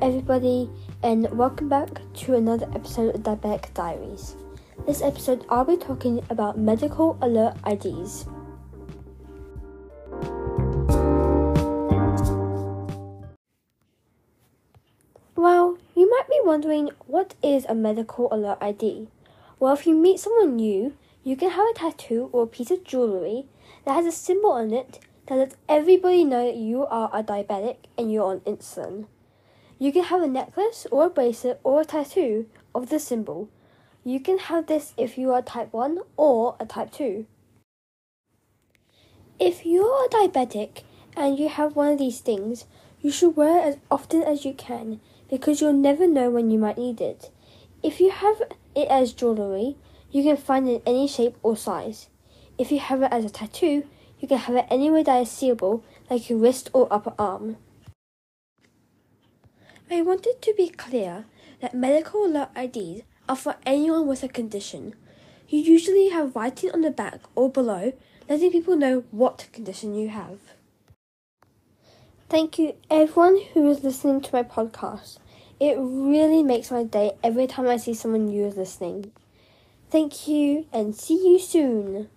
everybody, and welcome back to another episode of Diabetic Diaries. This episode, I'll be talking about medical alert IDs. Well, you might be wondering what is a medical alert ID? Well, if you meet someone new, you can have a tattoo or a piece of jewelry that has a symbol on it that lets everybody know that you are a diabetic and you're on insulin. You can have a necklace or a bracelet or a tattoo of the symbol. You can have this if you are type 1 or a type 2. If you're a diabetic and you have one of these things, you should wear it as often as you can because you'll never know when you might need it. If you have it as jewellery, you can find it in any shape or size. If you have it as a tattoo, you can have it anywhere that is seeable, like your wrist or upper arm. I wanted to be clear that medical alert IDs are for anyone with a condition. You usually have writing on the back or below letting people know what condition you have. Thank you everyone who is listening to my podcast. It really makes my day every time I see someone new is listening. Thank you and see you soon.